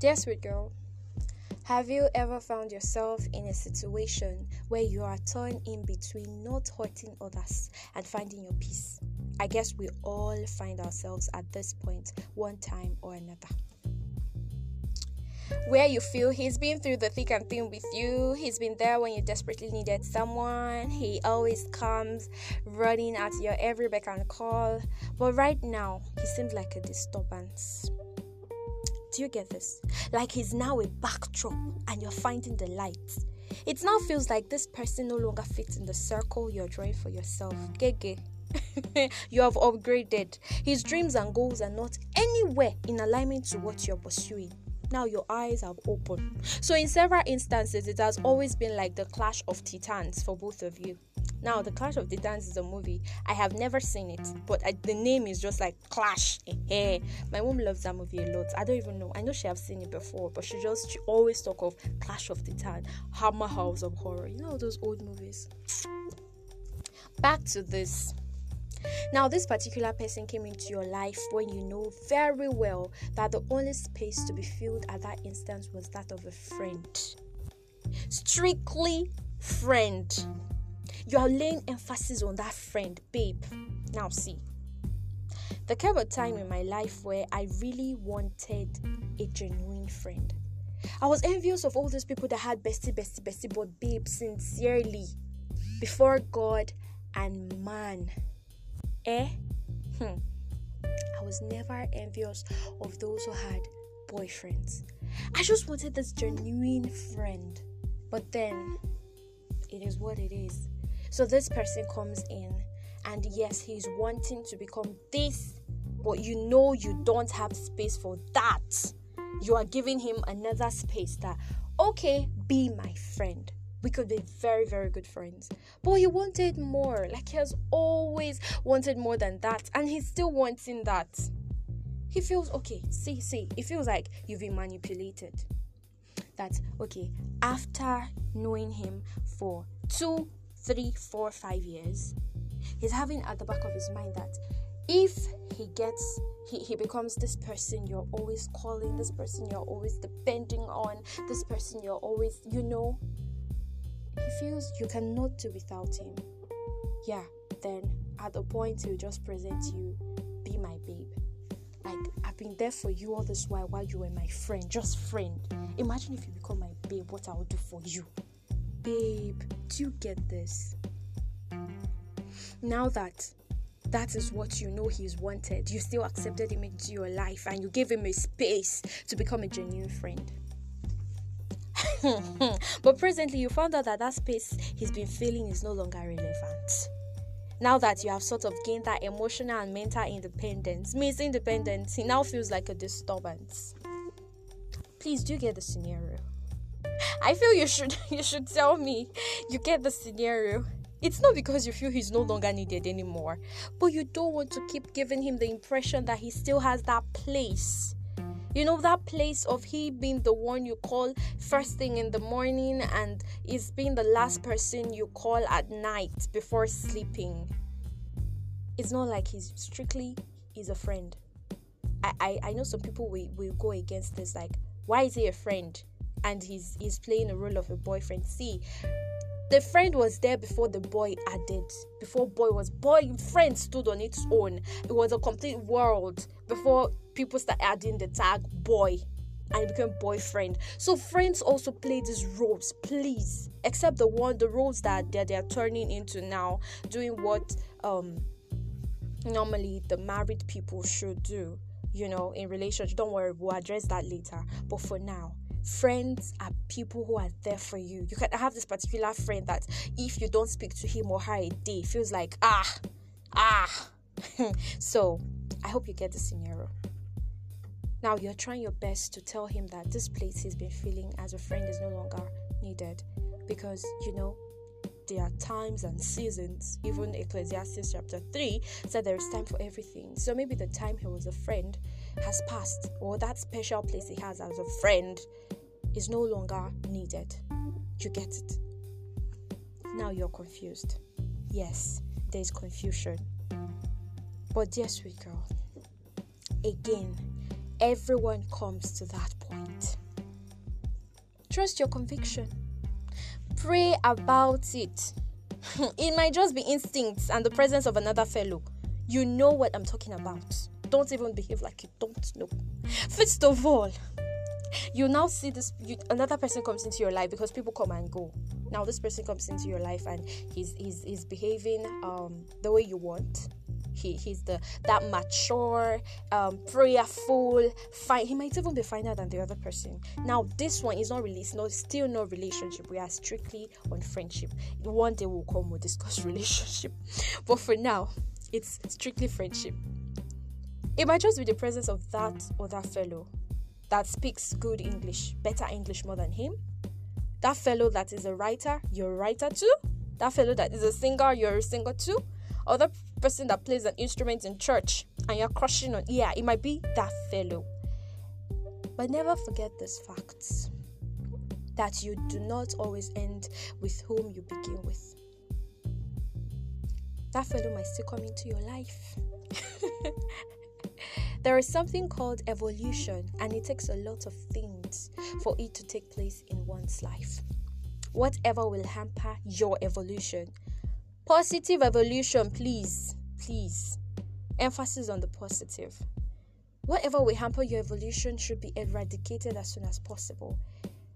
Dear sweet girl, have you ever found yourself in a situation where you are torn in between not hurting others and finding your peace? I guess we all find ourselves at this point, one time or another. Where you feel he's been through the thick and thin with you, he's been there when you desperately needed someone, he always comes running at your every beck and call, but right now, he seems like a disturbance. Do you get this? Like he's now a backdrop and you're finding the light. It now feels like this person no longer fits in the circle you're drawing for yourself. Gege. you have upgraded. His dreams and goals are not anywhere in alignment to what you're pursuing. Now your eyes have opened. So, in several instances, it has always been like the clash of titans for both of you. Now, The Clash of the Titans is a movie. I have never seen it, but I, the name is just like Clash. Hey, my mom loves that movie a lot. I don't even know. I know she have seen it before, but she just she always talk of Clash of Titan, Hammer House of Horror. You know those old movies. Back to this. Now, this particular person came into your life when you know very well that the only space to be filled at that instance was that of a friend. Strictly friend. You are laying emphasis on that friend, babe. Now, see, there came a time in my life where I really wanted a genuine friend. I was envious of all those people that had bestie, bestie, bestie, but babe, sincerely, before God and man. Eh? Hmm. I was never envious of those who had boyfriends. I just wanted this genuine friend. But then, it is what it is. So this person comes in, and yes, he's wanting to become this, but you know you don't have space for that. You are giving him another space that, okay, be my friend. We could be very, very good friends. But he wanted more. Like he has always wanted more than that. And he's still wanting that. He feels okay. See, see, it feels like you've been manipulated. That okay, after knowing him for two three, four, five years, he's having at the back of his mind that if he gets he, he becomes this person you're always calling, this person you're always depending on, this person you're always, you know, he feels you cannot do without him. Yeah, then at the point he'll just present you, be my babe. Like I've been there for you all this while while you were my friend, just friend. Imagine if you become my babe, what I will do for you. Babe, do you get this? Now that that is what you know he's wanted, you still accepted him into your life and you gave him a space to become a genuine friend. but presently, you found out that that space he's been feeling is no longer relevant. Now that you have sort of gained that emotional and mental independence, means independence, he now feels like a disturbance. Please do get the scenario. I feel you should you should tell me you get the scenario. It's not because you feel he's no longer needed anymore, but you don't want to keep giving him the impression that he still has that place. You know, that place of he being the one you call first thing in the morning and is being the last person you call at night before sleeping. It's not like he's strictly he's a friend. I, I, I know some people will, will go against this, like, why is he a friend? And he's he's playing the role of a boyfriend. See, the friend was there before the boy added. Before boy was boy friend stood on its own. It was a complete world before people start adding the tag boy and it became boyfriend. So friends also play these roles, please. Except the one the roles that they're, they're turning into now, doing what um normally the married people should do, you know, in relationship. Don't worry, we'll address that later. But for now, friends are people who are there for you. You can have this particular friend that if you don't speak to him or her a day, feels like ah, ah. so I hope you get the scenario. Now you're trying your best to tell him that this place he's been feeling as a friend is no longer needed because you know there are times and seasons. Even Ecclesiastes chapter 3 said there is time for everything. So maybe the time he was a friend has passed, or that special place he has as a friend is no longer needed. You get it? Now you're confused. Yes, there's confusion. But dear sweet girl, again, everyone comes to that point. Trust your conviction. Pray about it. it might just be instincts and the presence of another fellow. You know what I'm talking about. Don't even behave like you don't know. First of all, you now see this you, another person comes into your life because people come and go. Now this person comes into your life and he's he's, he's behaving um the way you want. He, he's the that mature um prayerful fine he might even be finer than the other person. Now this one is not really it's not still no relationship. We are strictly on friendship. One day we'll come we'll discuss relationship. But for now it's strictly friendship it might just be the presence of that other fellow that speaks good English, better English more than him. That fellow that is a writer, you're a writer too. That fellow that is a singer, you're a singer too. Or the person that plays an instrument in church and you're crushing on, yeah, it might be that fellow. But never forget these facts that you do not always end with whom you begin with. That fellow might still come into your life. There is something called evolution, and it takes a lot of things for it to take place in one's life. Whatever will hamper your evolution, positive evolution, please, please. Emphasis on the positive. Whatever will hamper your evolution should be eradicated as soon as possible.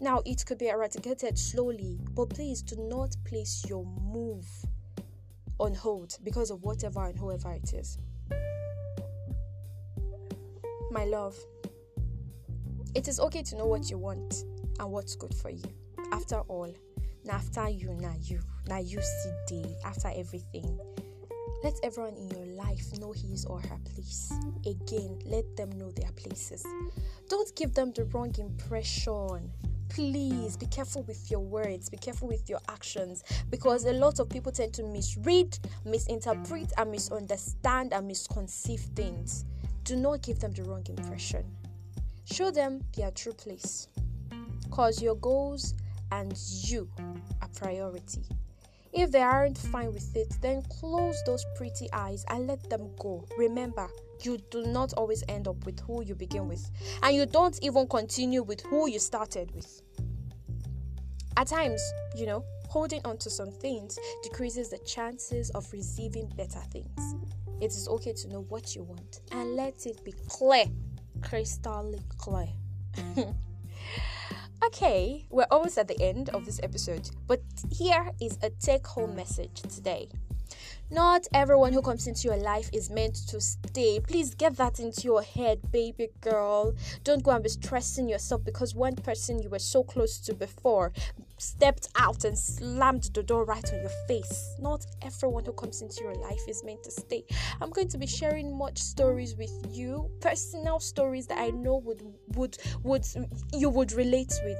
Now, it could be eradicated slowly, but please do not place your move on hold because of whatever and whoever it is. My love, it is okay to know what you want and what's good for you. After all, now after you, now you, now you see day after everything. Let everyone in your life know his or her place. Again, let them know their places. Don't give them the wrong impression. Please be careful with your words, be careful with your actions because a lot of people tend to misread, misinterpret, and misunderstand and misconceive things. Do not give them the wrong impression. Show them their true place. Cause your goals and you are priority. If they aren't fine with it, then close those pretty eyes and let them go. Remember, you do not always end up with who you begin with, and you don't even continue with who you started with. At times, you know, holding on to some things decreases the chances of receiving better things it is okay to know what you want and let it be clear, crystal clear. okay, we're almost at the end of this episode, but here is a take home message today. Not everyone who comes into your life is meant to stay. Please get that into your head, baby girl. Don't go and be stressing yourself because one person you were so close to before stepped out and slammed the door right on your face. Not everyone who comes into your life is meant to stay. I'm going to be sharing much stories with you, personal stories that I know would would would you would relate with.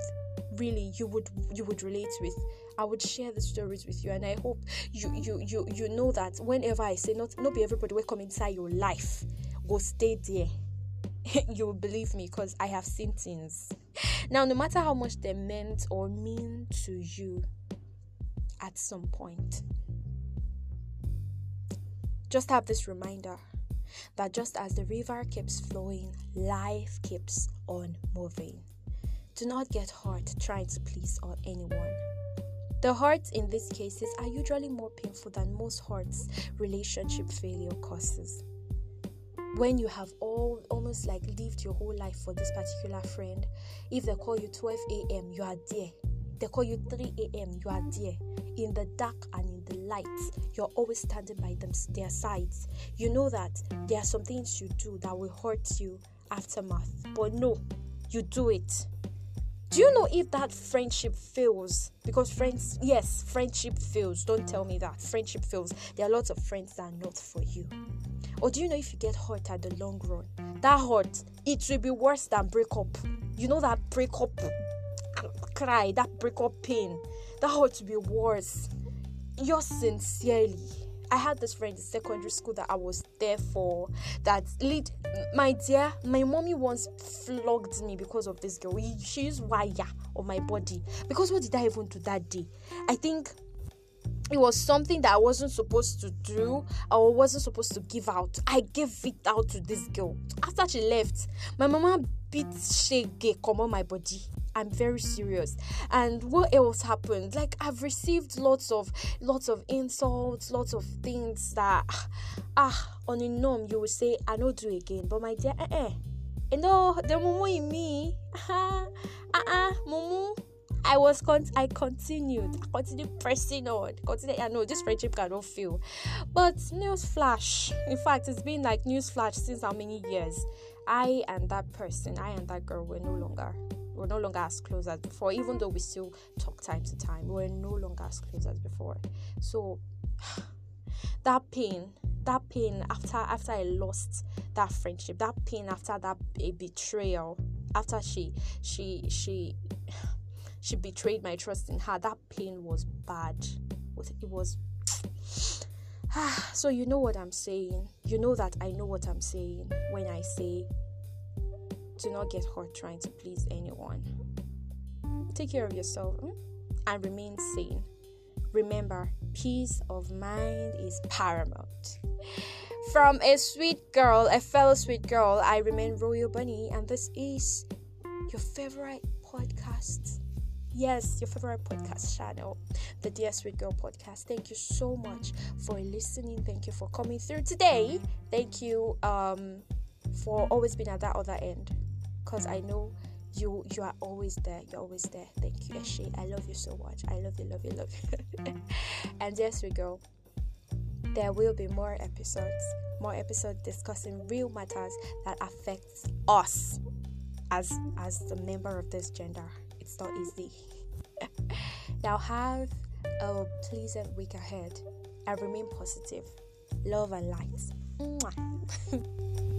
Really, you would you would relate with. I would share the stories with you, and I hope you you you you know that whenever I say not not be everybody will come inside your life, go stay there. you will believe me because I have seen things. Now, no matter how much they meant or mean to you at some point, just have this reminder that just as the river keeps flowing, life keeps on moving. Do not get hurt trying to please or anyone. The hurts in these cases are usually more painful than most hurts relationship failure causes. When you have all almost like lived your whole life for this particular friend if they call you 12 a.m you are there. They call you 3 a.m you are there. In the dark and in the light you're always standing by them their sides. You know that there are some things you do that will hurt you aftermath but no you do it do you know if that friendship fails? Because friends yes friendship fails. Don't tell me that. Friendship fails. There are lots of friends that are not for you. Or do you know if you get hurt at the long run, that hurt, it will be worse than breakup. You know that breakup cry, that breakup pain, that hurt will be worse. Yours sincerely. I had this friend in secondary school that I was there for. That lead, my dear, my mommy once flogged me because of this girl. She used wire on my body. Because what did I even do that day? I think it was something that I wasn't supposed to do or wasn't supposed to give out. I gave it out to this girl. After she left, my mama beat shege come on my body. I'm very serious. And what else happened? Like I've received lots of lots of insults, lots of things that ah on a norm you will say I don't do again. But my dear, eh, eh. You know the mumu in me. Ah uh mumu. I was con- I continued, I continued pressing on. Continue, I know this friendship cannot fail, but news flash. In fact, it's been like news flash since how many years? I and that person, I and that girl were no longer we're no longer as close as before even mm-hmm. though we still talk time to time we're no longer as close as before. So that pain that pain after after i lost that friendship that pain after that a betrayal after she she she she betrayed my trust in her that pain was bad. It was so you know what i'm saying. You know that i know what i'm saying when i say do not get hurt trying to please anyone. Take care of yourself hmm? and remain sane. Remember, peace of mind is paramount. From a sweet girl, a fellow sweet girl, I remain Royal Bunny, and this is your favorite podcast. Yes, your favorite podcast channel, the Dear Sweet Girl podcast. Thank you so much for listening. Thank you for coming through today. Thank you um, for always being at that other end because I mm. know you you are always there. You're always there. Thank you, Eshe. I love you so much. I love you, love you, love you. and yes, we go. There will be more episodes, more episodes discussing real matters that affects us as as the member of this gender. It's not easy. now have a pleasant week ahead and remain positive. Love and light.